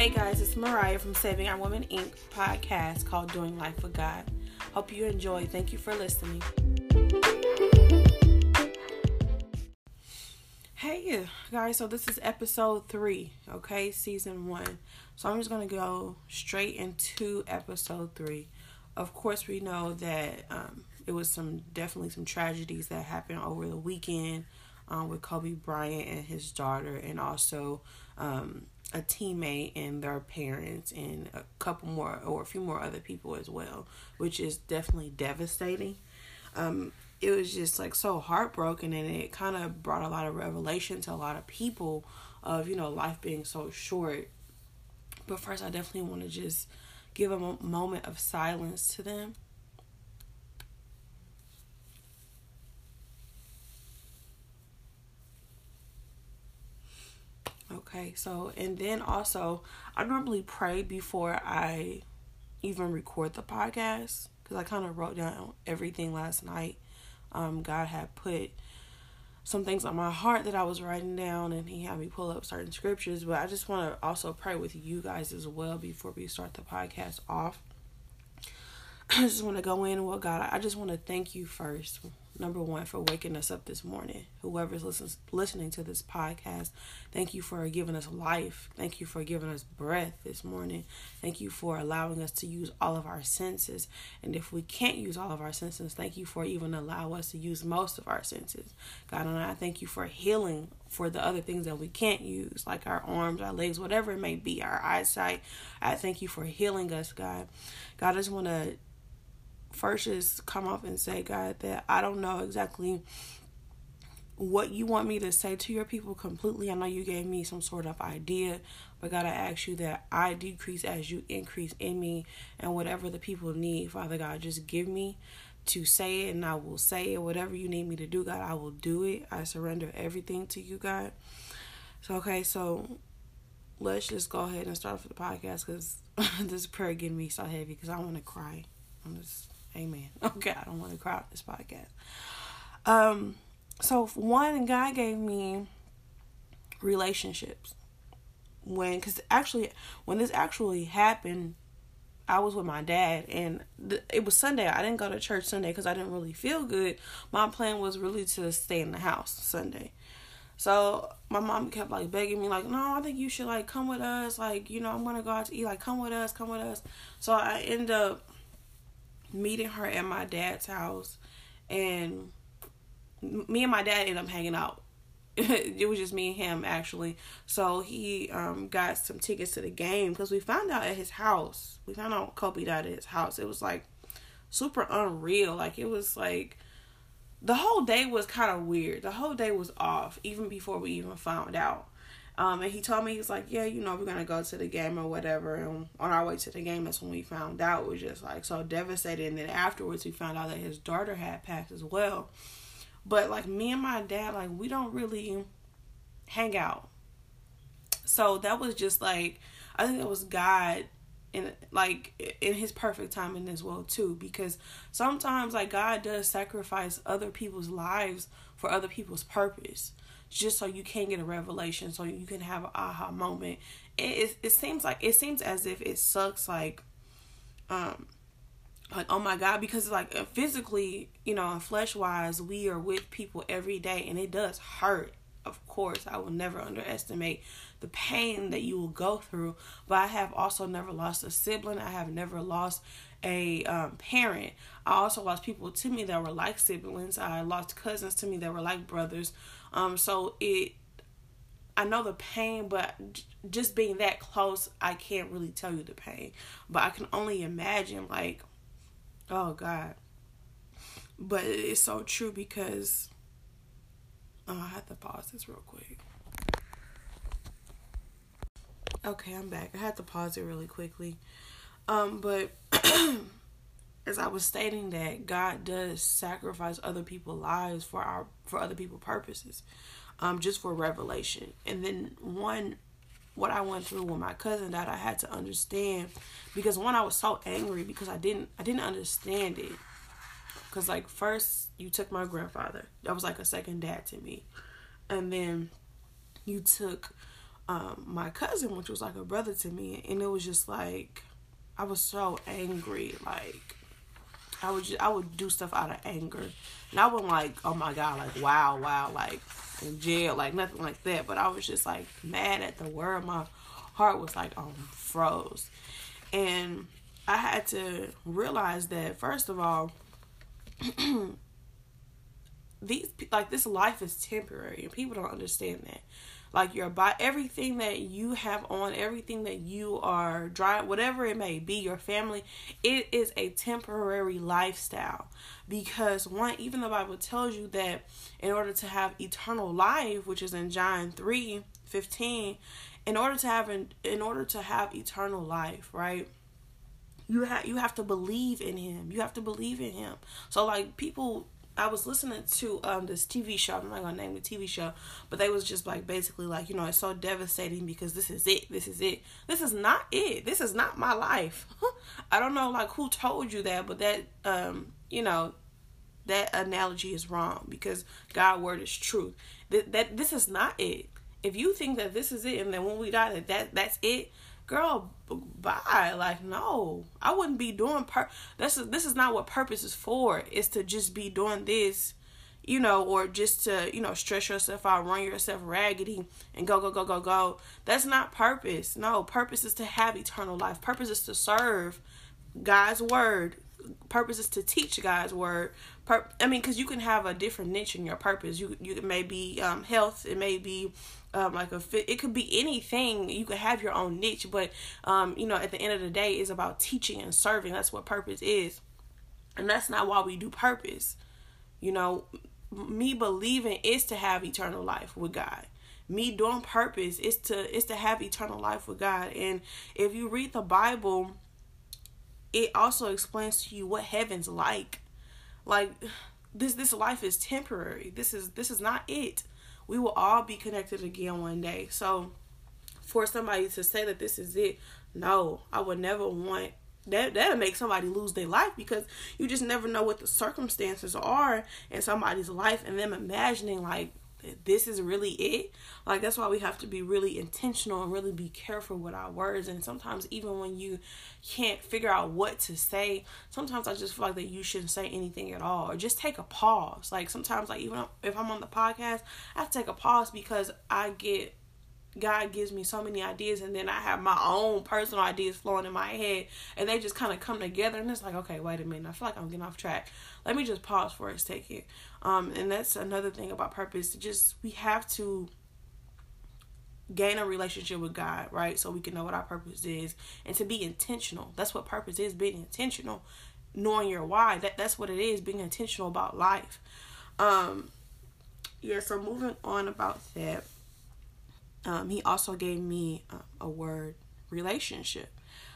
Hey guys, it's Mariah from Saving Our Women Inc. podcast called Doing Life with God. Hope you enjoy. Thank you for listening. Hey guys, so this is episode three, okay, season one. So I'm just gonna go straight into episode three. Of course, we know that um, it was some definitely some tragedies that happened over the weekend um, with Kobe Bryant and his daughter, and also um, a teammate and their parents, and a couple more or a few more other people as well, which is definitely devastating. Um, it was just like so heartbroken and it kind of brought a lot of revelation to a lot of people of you know life being so short but first i definitely want to just give a moment of silence to them okay so and then also i normally pray before i even record the podcast because i kind of wrote down everything last night um, God had put some things on my heart that I was writing down, and He had me pull up certain scriptures. But I just want to also pray with you guys as well before we start the podcast off. I just want to go in. Well, God, I just want to thank you first number one, for waking us up this morning. Whoever's listens, listening to this podcast, thank you for giving us life. Thank you for giving us breath this morning. Thank you for allowing us to use all of our senses. And if we can't use all of our senses, thank you for even allow us to use most of our senses. God, and I thank you for healing for the other things that we can't use, like our arms, our legs, whatever it may be, our eyesight. I thank you for healing us, God. God, I just want to first just come off and say, God, that I don't know exactly what you want me to say to your people completely. I know you gave me some sort of idea, but God, I ask you that I decrease as you increase in me and whatever the people need, Father God, just give me to say it and I will say it. Whatever you need me to do, God, I will do it. I surrender everything to you, God. So, okay, so let's just go ahead and start for the podcast because this prayer getting me so heavy because I want to cry. I'm just Amen. Okay, I don't want to cry out this podcast. Um, so one guy gave me relationships when, because actually, when this actually happened, I was with my dad, and th- it was Sunday. I didn't go to church Sunday because I didn't really feel good. My plan was really to stay in the house Sunday. So my mom kept like begging me, like, no, I think you should like come with us. Like, you know, I'm gonna go out to eat. Like, come with us, come with us. So I end up meeting her at my dad's house, and me and my dad ended up hanging out. it was just me and him actually. So he um, got some tickets to the game because we found out at his house. We found out Kobe died at his house. It was like super unreal. Like it was like the whole day was kind of weird. The whole day was off even before we even found out. Um, and he told me, he's like, yeah, you know, we're going to go to the game or whatever. And on our way to the game, that's when we found out. It was just like so devastated. And then afterwards, we found out that his daughter had passed as well. But like me and my dad, like, we don't really hang out. So that was just like, I think it was God in like in his perfect timing as well too because sometimes like God does sacrifice other people's lives for other people's purpose just so you can get a revelation, so you can have an aha moment. It, it, it seems like it seems as if it sucks like um like oh my god because like uh, physically you know flesh wise we are with people every day and it does hurt of course. I will never underestimate the pain that you will go through but i have also never lost a sibling. I have never lost a um, parent. I also lost people to me that were like siblings. I lost cousins to me that were like brothers um, so it, I know the pain, but just being that close, I can't really tell you the pain. But I can only imagine, like, oh God. But it's so true because oh, I have to pause this real quick. Okay, I'm back. I had to pause it really quickly. Um, but as I was stating that God does sacrifice other people's lives for our for other people purposes, um, just for revelation. And then one, what I went through when my cousin died, I had to understand because one, I was so angry because I didn't I didn't understand it. Cause like first you took my grandfather, that was like a second dad to me, and then you took um, my cousin, which was like a brother to me, and it was just like I was so angry. Like I would just I would do stuff out of anger, and I wasn't like, oh my god, like wow, wow, like in jail, like nothing like that. But I was just like mad at the world. My heart was like um froze, and I had to realize that first of all. these like this life is temporary and people don't understand that like your body everything that you have on everything that you are driving whatever it may be your family it is a temporary lifestyle. Because one even the bible tells you that in order to have eternal life which is in john 3 15 in order to have an, in order to have eternal life right? You have you have to believe in him. You have to believe in him. So like people I was listening to um this TV show. I'm not gonna name the TV show, but they was just like basically like you know it's so devastating because this is it. This is it. This is not it. This is not my life. I don't know like who told you that, but that um you know that analogy is wrong because God word is truth. That that this is not it. If you think that this is it and then when we die that, that that's it, girl, bye. Like, no, I wouldn't be doing per. This is this is not what purpose is for. It's to just be doing this, you know, or just to you know stress yourself out, run yourself raggedy, and go go go go go. That's not purpose. No, purpose is to have eternal life. Purpose is to serve God's word. Purpose is to teach God's word. Pur- I mean, because you can have a different niche in your purpose. You you may be um, health. It may be um, like a fit. It could be anything. You could have your own niche, but um, you know, at the end of the day, it's about teaching and serving. That's what purpose is, and that's not why we do purpose. You know, me believing is to have eternal life with God. Me doing purpose is to is to have eternal life with God. And if you read the Bible, it also explains to you what heaven's like. Like this this life is temporary. This is this is not it we will all be connected again one day. So for somebody to say that this is it, no, I would never want that that'll make somebody lose their life because you just never know what the circumstances are in somebody's life and them imagining like this is really it. Like that's why we have to be really intentional and really be careful with our words. And sometimes even when you can't figure out what to say sometimes i just feel like that you shouldn't say anything at all. Or just take a pause. Like sometimes like even if i'm on the podcast i take a pause because i get God gives me so many ideas, and then I have my own personal ideas flowing in my head, and they just kind of come together. And it's like, okay, wait a minute, I feel like I'm getting off track. Let me just pause for a second. Um, and that's another thing about purpose. Just we have to gain a relationship with God, right? So we can know what our purpose is, and to be intentional. That's what purpose is: being intentional, knowing your why. That that's what it is: being intentional about life. Um, yeah. So moving on about that um, he also gave me uh, a word relationship.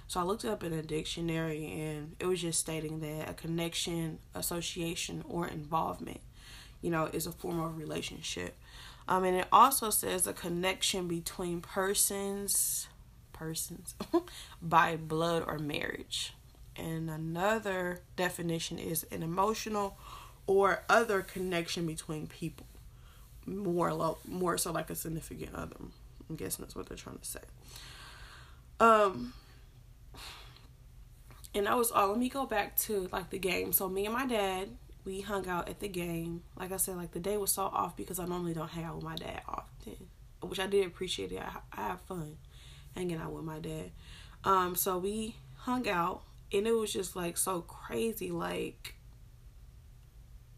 So I looked it up in a dictionary and it was just stating that a connection, association, or involvement, you know, is a form of relationship. Um, and it also says a connection between persons, persons, by blood or marriage. And another definition is an emotional or other connection between people more lo- more so like a significant other. I'm guessing that's what they're trying to say. Um and I was all. let me go back to like the game. So me and my dad, we hung out at the game. Like I said, like the day was so off because I normally don't hang out with my dad often. Which I did appreciate it. I, I have fun hanging out with my dad. Um so we hung out and it was just like so crazy like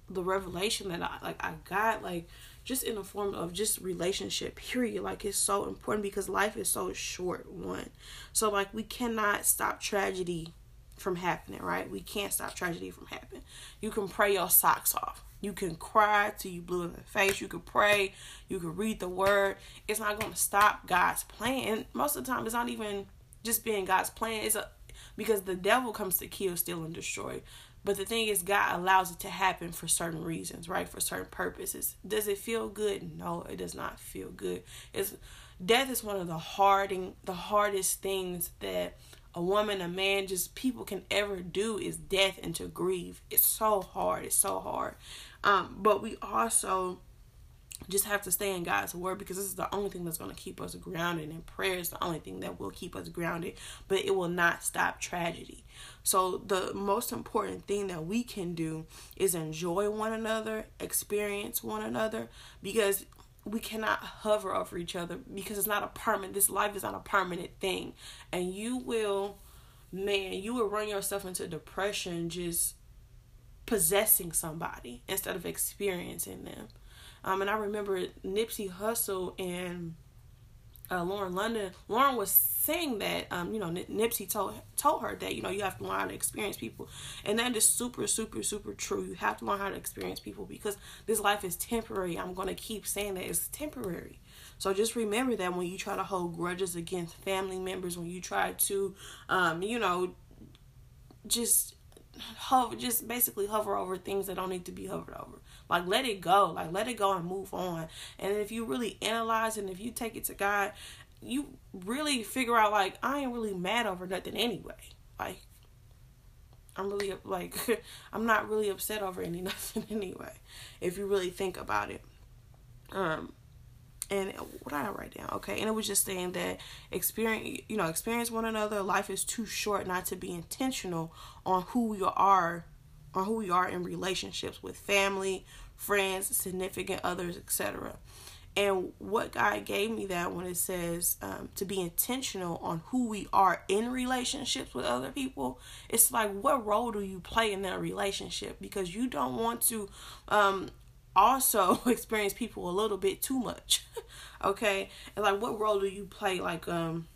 the revelation that I like I got like just in the form of just relationship period. Like it's so important because life is so short one. So like we cannot stop tragedy from happening right? We can't stop tragedy from happening. You can pray your socks off. You can cry till you blue in the face. You can pray. You can read the word. It's not going to stop god's plan. And most of the time it's not even just being god's plan. It's a because the devil comes to kill steal and destroy but the thing is, God allows it to happen for certain reasons, right? For certain purposes. Does it feel good? No, it does not feel good. It's death is one of the harding the hardest things that a woman, a man, just people can ever do is death and to grieve. It's so hard. It's so hard. Um, but we also just have to stay in God's word because this is the only thing that's going to keep us grounded and prayer is the only thing that will keep us grounded but it will not stop tragedy so the most important thing that we can do is enjoy one another experience one another because we cannot hover over each other because it's not a permanent this life is not a permanent thing. And you will man you will run yourself into depression just possessing somebody instead of experiencing them. Um, and I remember Nipsey Hussle and uh, Lauren London. Lauren was saying that, um, you know, Nipsey told told her that you know you have to learn how to experience people, and that is super, super, super true. You have to learn how to experience people because this life is temporary. I'm gonna keep saying that it's temporary. So just remember that when you try to hold grudges against family members, when you try to, um, you know, just hover, just basically hover over things that don't need to be hovered over. Like let it go. Like let it go and move on. And if you really analyze and if you take it to God, you really figure out like I ain't really mad over nothing anyway. Like I'm really like I'm not really upset over any nothing anyway. If you really think about it. Um and what I write down? Okay, and it was just saying that experience, you know, experience one another. Life is too short not to be intentional on who we are, on who we are in relationships with family, friends, significant others, etc. And what God gave me that when it says um, to be intentional on who we are in relationships with other people, it's like what role do you play in that relationship? Because you don't want to um, also experience people a little bit too much. okay? And like what role do you play like um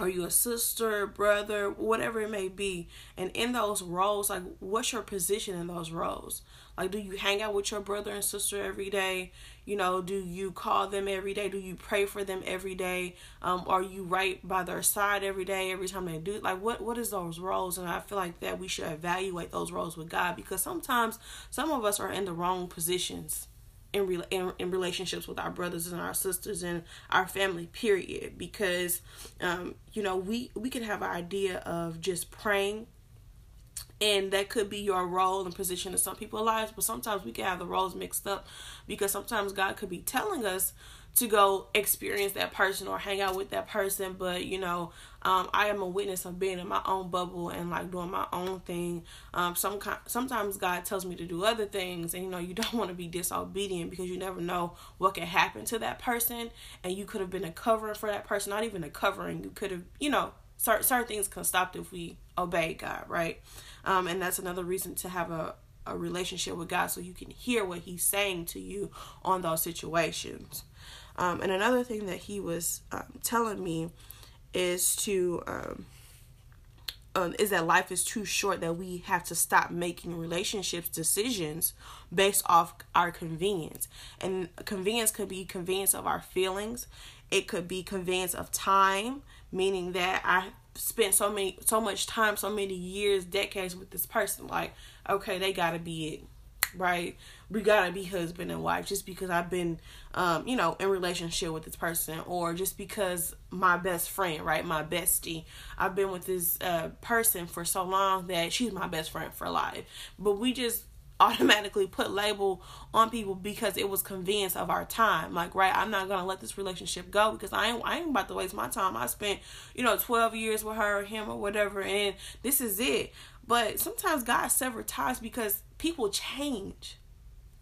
are you a sister, brother, whatever it may be? And in those roles, like what's your position in those roles? Like do you hang out with your brother and sister every day? You know, do you call them every day? Do you pray for them every day? Um, are you right by their side every day, every time they do? Like what what is those roles? And I feel like that we should evaluate those roles with God because sometimes some of us are in the wrong positions in, re- in, in relationships with our brothers and our sisters and our family period. Because um, you know we we can have an idea of just praying and that could be your role and position in some people's lives but sometimes we can have the roles mixed up because sometimes god could be telling us to go experience that person or hang out with that person but you know um, i am a witness of being in my own bubble and like doing my own thing. Um, some sometimes god tells me to do other things and you know you don't want to be disobedient because you never know what can happen to that person and you could have been a covering for that person not even a covering. You could have you know certain, certain things can stop if we obey god right? Um, and that's another reason to have a a relationship with God so you can hear what he's saying to you on those situations. Um, and another thing that he was um, telling me is to um, um, is that life is too short that we have to stop making relationships decisions based off our convenience. And convenience could be convenience of our feelings. It could be convenience of time, meaning that I spent so many so much time, so many years, decades with this person. Like, okay, they gotta be it right? We gotta be husband and wife just because I've been, um, you know, in relationship with this person, or just because my best friend, right, my bestie, I've been with this uh, person for so long that she's my best friend for life. But we just automatically put label on people because it was convenience of our time. Like, right, I'm not gonna let this relationship go because I ain't I ain't about to waste my time. I spent, you know, twelve years with her or him or whatever, and this is it. But sometimes God sever ties because people change.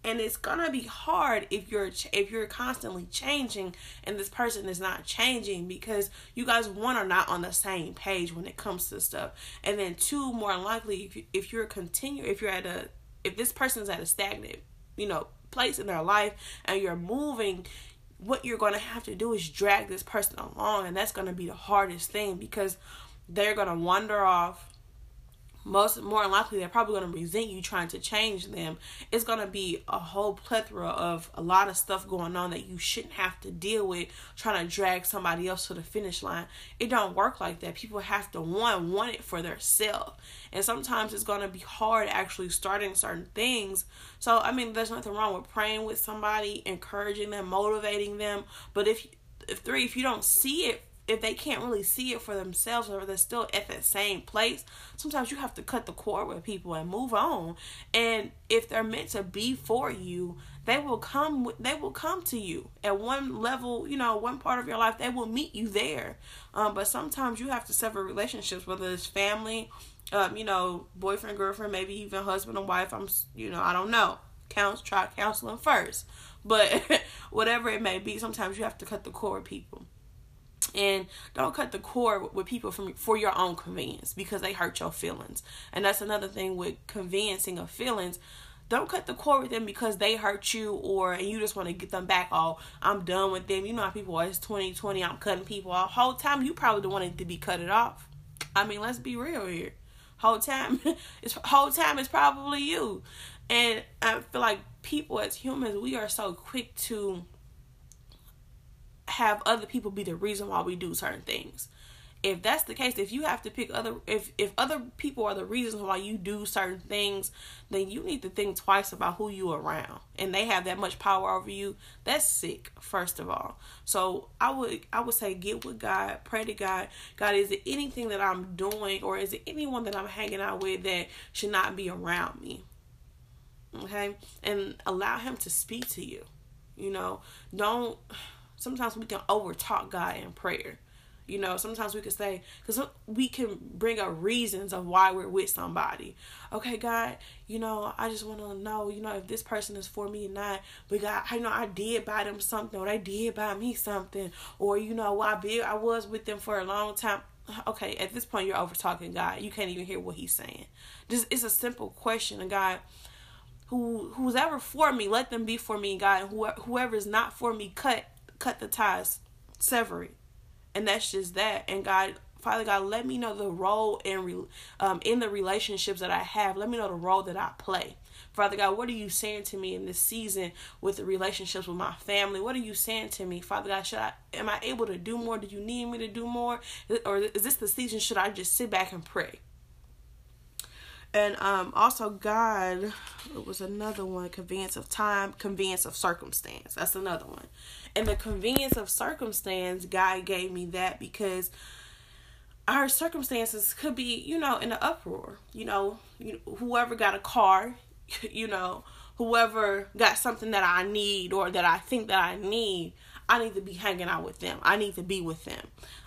And it's gonna be hard if you're if you're constantly changing and this person is not changing because you guys one are not on the same page when it comes to stuff, and then two more likely if you, if you're continue if you're at a if this person's at a stagnant you know place in their life and you're moving what you're to have to do is drag this person along. And that's to be the hardest thing because they're to wander off most more likely they're probably going to resent you trying to change them. It's going to be a whole plethora of a lot of stuff going on that you shouldn't have to deal with trying to drag somebody else to the finish line. It don't work like that. People have to one want it for themselves. And sometimes it's going to be hard actually starting certain things. So i mean there's nothing wrong with praying with somebody encouraging them motivating them. But if if three if you don't see it if they can't really see it for themselves or they're still at that same place, sometimes you have to cut the cord with people and move on. And if they're meant to be for you, they will come they will come to you. At one level you know one part of your life they will meet you there. Um, but sometimes you have to sever relationships whether it's family um, you know boyfriend girlfriend maybe even husband and wife. I'm you know i don't know. Counsel, try counseling first. But whatever it may be sometimes you have to cut the cord with people and don't cut the cord with people from for your own convenience because they hurt your feelings and that's another thing with conveniencing of feelings don't cut the cord with them because they hurt you or and you just want to get them back. Oh, I'm done with them. You know how people are. It's 2020. I'm cutting people off. Whole time you probably don't want it to be cut it off. I mean, let's be real here. Whole time, it's whole time it's probably you. And I feel like people as humans, we are so quick to have other people be the reason why we do certain things. If that's the case if you have to pick other if if other people are the reasons why you do certain things then you need to think twice about who you around. And they have that much power over you. That's sick first of all. So i would i would say get with god pray to god. God is it anything that i'm doing or is it anyone that i'm hanging out with that should not be around me? Okay? And allow him to speak to you. You know don't sometimes we can over talk god in prayer you know, sometimes we can say, because we can bring up reasons of why we're with somebody. Okay, God, you know, I just want to know, you know, if this person is for me or not. But God, I know I did buy them something, or they did buy me something, or you know, I be I was with them for a long time. Okay, at this point, you're over talking God. You can't even hear what He's saying. Just it's a simple question, and God who who's ever for me, let them be for me, God. And whoever is not for me, cut cut the ties, sever it. And that's just that. And god father god let me know the role in um in the relationships that i have. Let me know the role that i play. Father god what are you saying to me in this season with the relationships with my family? What are you saying to me? Father god should i am i able to do more? Do you need me to do more? Or is this the season? Should i just sit back and pray and um also god it was another one convenience of time convenience of circumstance that's another one and the convenience of circumstance, God gave me that because our circumstances could be, you know, in an uproar. You know, you, whoever got a car, you know, whoever got something that I need or that I think that I need, I need to be hanging out with them. I need to be with them.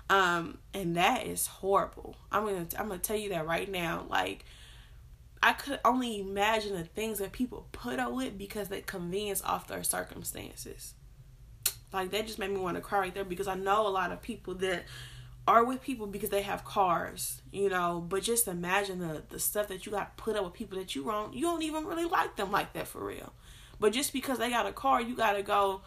Um, and that is horrible. I'm gonna I'm gonna tell you that right now. Like I could only imagine the things that people put up with because they convenience off their circumstances. Like that just made me want to cry right there because I know a lot of people that are with people because they have cars, you know. But just imagine the the stuff that you got put up with people that you don't you don't even really like them like that for real. But just because they got a car, you gotta go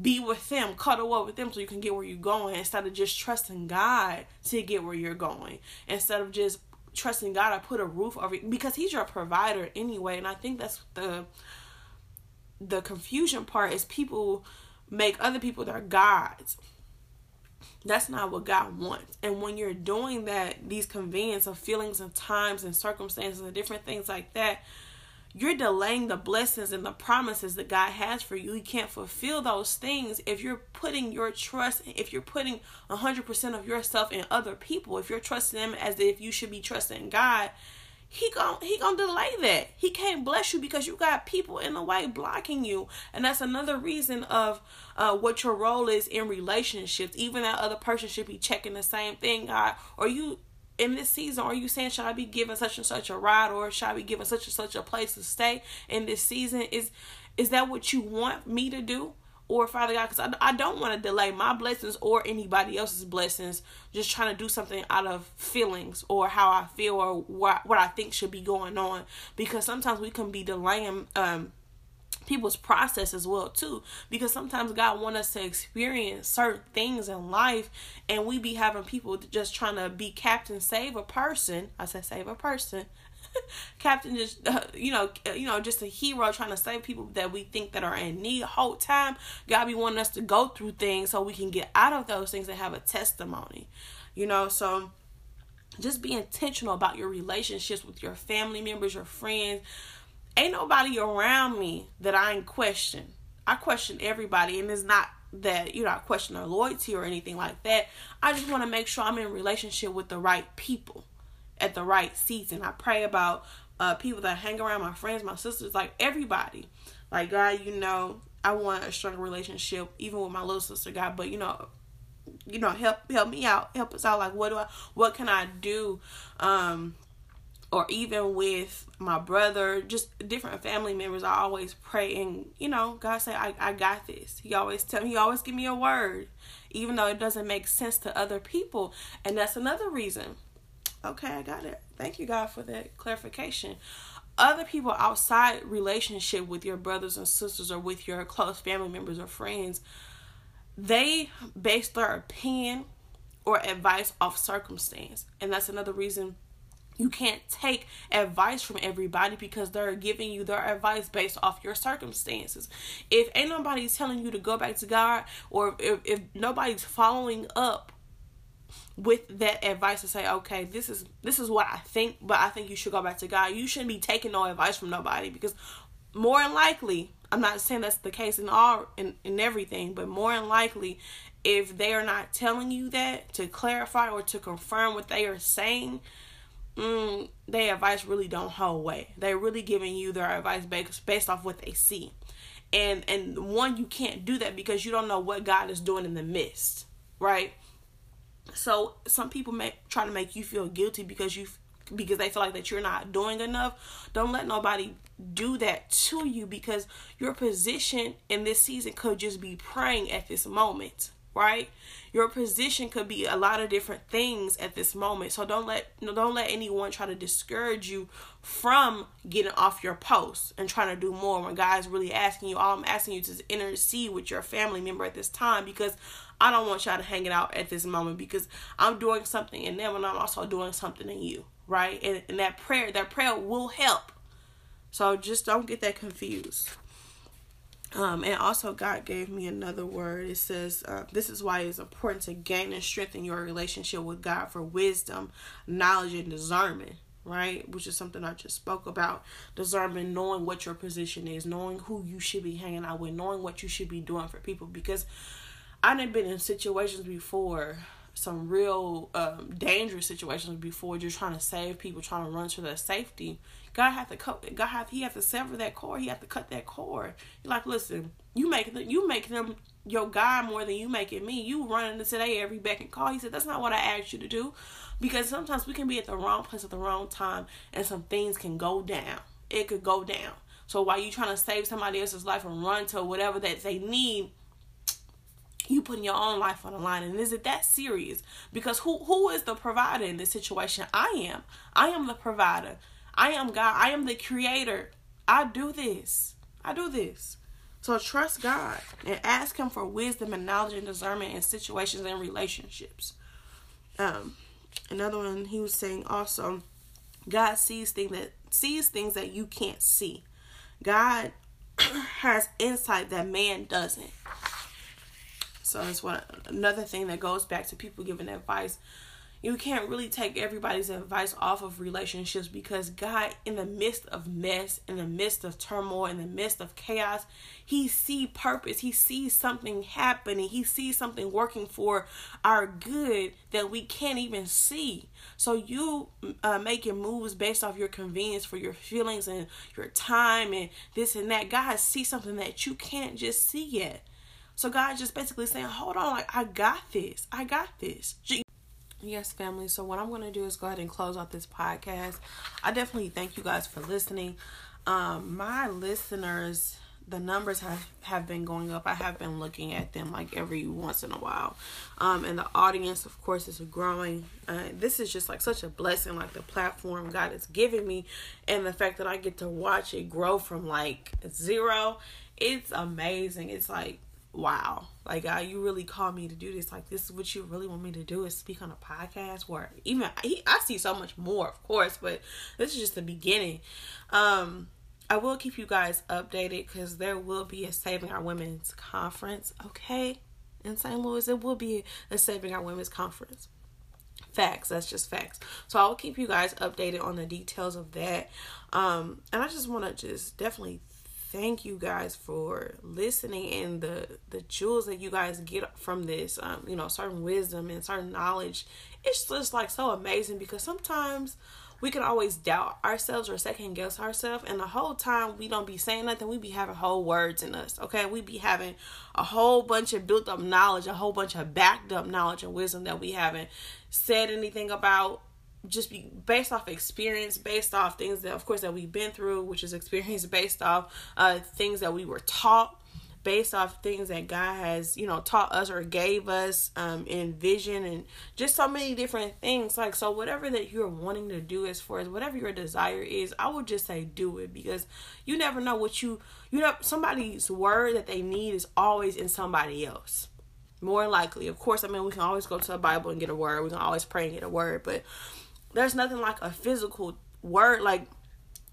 be with them, cuddle up with them so you can get where you're going instead of just trusting God to get where you're going. Instead of just trusting God I put a roof over because He's your provider anyway. And I think that's the the confusion part is people make other people their gods. That's not what God wants. And when you're doing that, these convenience of feelings and times and circumstances and different things like that, you're delaying the blessings and the promises that God has for you. You can't fulfill those things if you're putting your trust, if you're putting 100% of yourself in other people, if you're trusting them as if you should be trusting God he gon' he gonna delay that. He can't bless you because you got people in the way blocking you, and that's another reason of uh, what your role is in relationships. Even that other person should be checking the same thing. God, or you in this season, are you saying should I be given such and such a ride, or should I be given such and such a place to stay in this season? Is is that what you want me to do? or Father God, because I, I don't want to delay my blessings or anybody else's blessings, just trying to do something out of feelings or how I feel or what, what I think should be going on. Because sometimes we can be delaying um, people's process as well too because sometimes god want us to experience certain things in life and we be having people just trying to be captain save a person i said save a person Captain just uh, you know uh, you know just a hero trying to save people that we think that are in need. Whole time God be wanting us to go through things so we can get out of those things and have a testimony. You know, so just be intentional about your relationships with your family members, your friends. Ain't nobody around me that I ain't question. I question everybody, and it's not that you know I question their loyalty or anything like that. I just want to make sure I'm in relationship with the right people at the right season. I pray about uh, people that hang around my friends, my sisters, like everybody. Like God, you know, I want a stronger relationship, even with my little sister, God. But you know, you know, help help me out, help us out. Like, what do I, what can I do? Um, or even with my brother, just different family members, I always pray and you know, God say, I, I got this. He always tell me, he always give me a word, even though it doesn't make sense to other people. And that's another reason. Okay, I got it. Thank you, God, for that clarification. Other people outside relationship with your brothers and sisters or with your close family members or friends, they base their opinion or advice off circumstance. And that's another reason you can't take advice from everybody because they're giving you their advice based off your circumstances. If ain't nobody telling you to go back to God, or if, if nobody's following up with that advice to say, okay, this is this is what I think, but I think you should go back to God. You shouldn't be taking no advice from nobody because more than likely, I'm not saying that's the case in all in, in everything, but more than likely, if they are not telling you that to clarify or to confirm what they are saying, mm, their advice really don't hold weight. They're really giving you their advice based based off what they see, and and one you can't do that because you don't know what God is doing in the midst, right? So some people may try to make you feel guilty because you because they feel like that you're not doing enough. Don't let nobody do that to you because your position in this season could just be praying at this moment right? Your position could be a lot of different things at this moment. So don't let don't let anyone try to discourage you from getting off your post and trying to do more when god's really asking you. All i'm asking you to intercede with your family member at this time because i don't want y'all to hang it out at this moment because i'm doing something in them and i'm also doing something in you right? And, and that prayer that prayer will help. So just don't get that confused um, and also, God gave me another word. It says, uh, This is why it's important to gain and strengthen your relationship with God for wisdom, knowledge, and discernment, right? Which is something I just spoke about. Discernment, knowing what your position is, knowing who you should be hanging out with, knowing what you should be doing for people. Because I've been in situations before some real um, dangerous situations before just trying to save people trying to run to their safety god have to cut god have he have to sever that cord. He have to cut that cord. You're like listen you make them you make them your god more than you making me. You running to today every beck and call. He said that's not what i asked you to do. Because sometimes we can be at the wrong place at the wrong time and some things can go down. It could go down. So while you trying to save somebody else's life and run to whatever that they need you putting your own life on the line. And is it that serious? Because who who is the provider in this situation? I am. I am the provider i am god. I am the creator. I do this. I do this. So trust god and ask him for wisdom and knowledge and discernment in situations and relationships. Um another one he was saying also god sees things that sees things that you can't see. God has insight that man doesn't. So that's one another thing that goes back to people giving advice. You can't really take everybody's advice off of relationships because God, in the midst of mess, in the midst of turmoil, in the midst of chaos, He see purpose. He sees something happening. He sees something working for our good that we can't even see. So you uh, making moves based off your convenience for your feelings and your time and this and that. God sees something that you can't just see yet. So God just basically saying, hold on, like I got this. I got this. Yes, family. So what I'm gonna do is go ahead and close out this podcast. I definitely thank you guys for listening. Um, my listeners, the numbers have have been going up. I have been looking at them like every once in a while, um, and the audience, of course, is growing. Uh, this is just like such a blessing, like the platform God is giving me, and the fact that I get to watch it grow from like zero. It's amazing. It's like wow like god you really called me to do this. Like this is what you really want me to do is speak on a podcast where even I, I see so much more of course but this is just the beginning. Um i will keep you guys updated because there will be a saving our women's conference okay? In st louis it will be a saving our women's conference. Facts that's just facts. So i'll keep you guys updated on the details of that. Um and i just want to just definitely thank you guys for listening and the the jewels that you guys get from this um you know certain wisdom and certain knowledge it's just like so amazing because sometimes we can always doubt ourselves or second guess ourselves. And the whole time we don't be saying nothing, we be having whole words in us. Okay, we be having a whole bunch of built up knowledge, a whole bunch of backed up knowledge and wisdom that we haven't said anything about just be based off experience, based off things that, of course, that we've been through, which is experience based off uh, things that we were taught based off things that God has, you know, taught us or gave us um, in vision and just so many different things. Like, so whatever that you're wanting to do as far as whatever your desire is, I would just say do it because you never know what you, you know, somebody's word that they need is always in somebody else. More likely, of course, I mean, we can always go to the Bible and get a word. We can always pray and get a word, but there's nothing like a physical word. Like,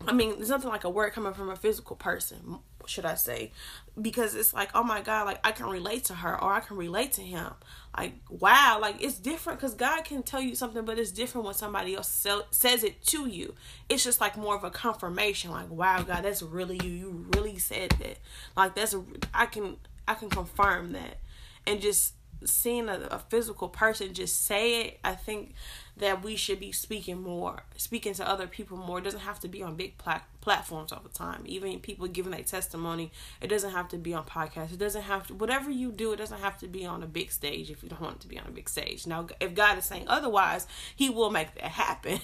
I mean, there's nothing like a word coming from a physical person should I say? Because it's like, oh my God, like I can relate to her or I can relate to him. Like, wow, like it's different because God can tell you something, but it's different when somebody else says it to you. It's just like more of a confirmation, like, wow, God, that's really you. You really said that. Like, that's, I can, I can confirm that. And just seeing a, a physical person just say it, I think that we should be speaking more, speaking to other people more. It doesn't have to be on big plat- platforms all the time. Even people giving their testimony, it doesn't have to be on podcasts. It doesn't have to, whatever you do, it doesn't have to be on a big stage if you don't want it to be on a big stage. Now, if God is saying otherwise, He will make that happen.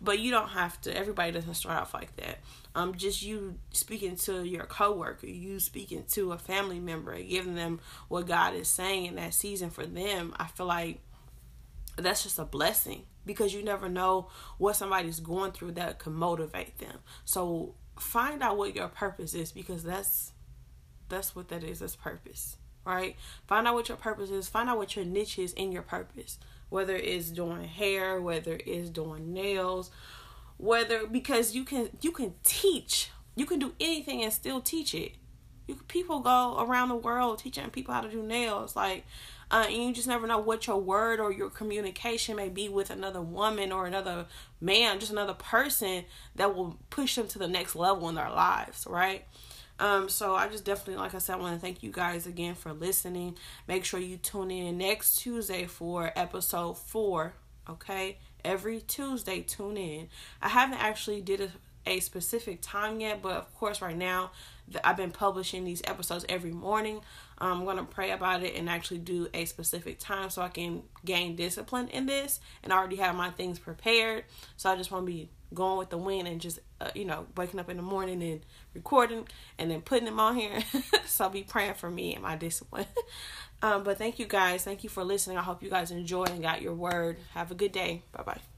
but you don't have to, everybody doesn't start off like that. Um, just you speaking to your coworker, you speaking to a family member, giving them what God is saying in that season for them. I feel like that's just a blessing because you never know what somebody's going through that can motivate them. So find out what your purpose is because that's that's what that is, that's purpose. Right? Find out what your purpose is, find out what your niche is in your purpose. Whether it's doing hair, whether it's doing nails, whether because you can you can teach. You can do anything and still teach it. You people go around the world teaching people how to do nails like uh, and you just never know what your word or your communication may be with another woman or another man, just another person that will push them to the next level in their lives, right? Um, so I just definitely, like I said, I want to thank you guys again for listening. Make sure you tune in next Tuesday for episode four. Okay, every Tuesday, tune in. I haven't actually did a, a specific time yet, but of course, right now I've been publishing these episodes every morning. I'm going to pray about it and actually do a specific time so I can gain discipline in this and I already have my things prepared. So I just want to be going with the wind and just, uh, you know, waking up in the morning and recording and then putting them on here. so I'll be praying for me and my discipline. um, but thank you guys. Thank you for listening. I hope you guys enjoyed and got your word. Have a good day. Bye bye.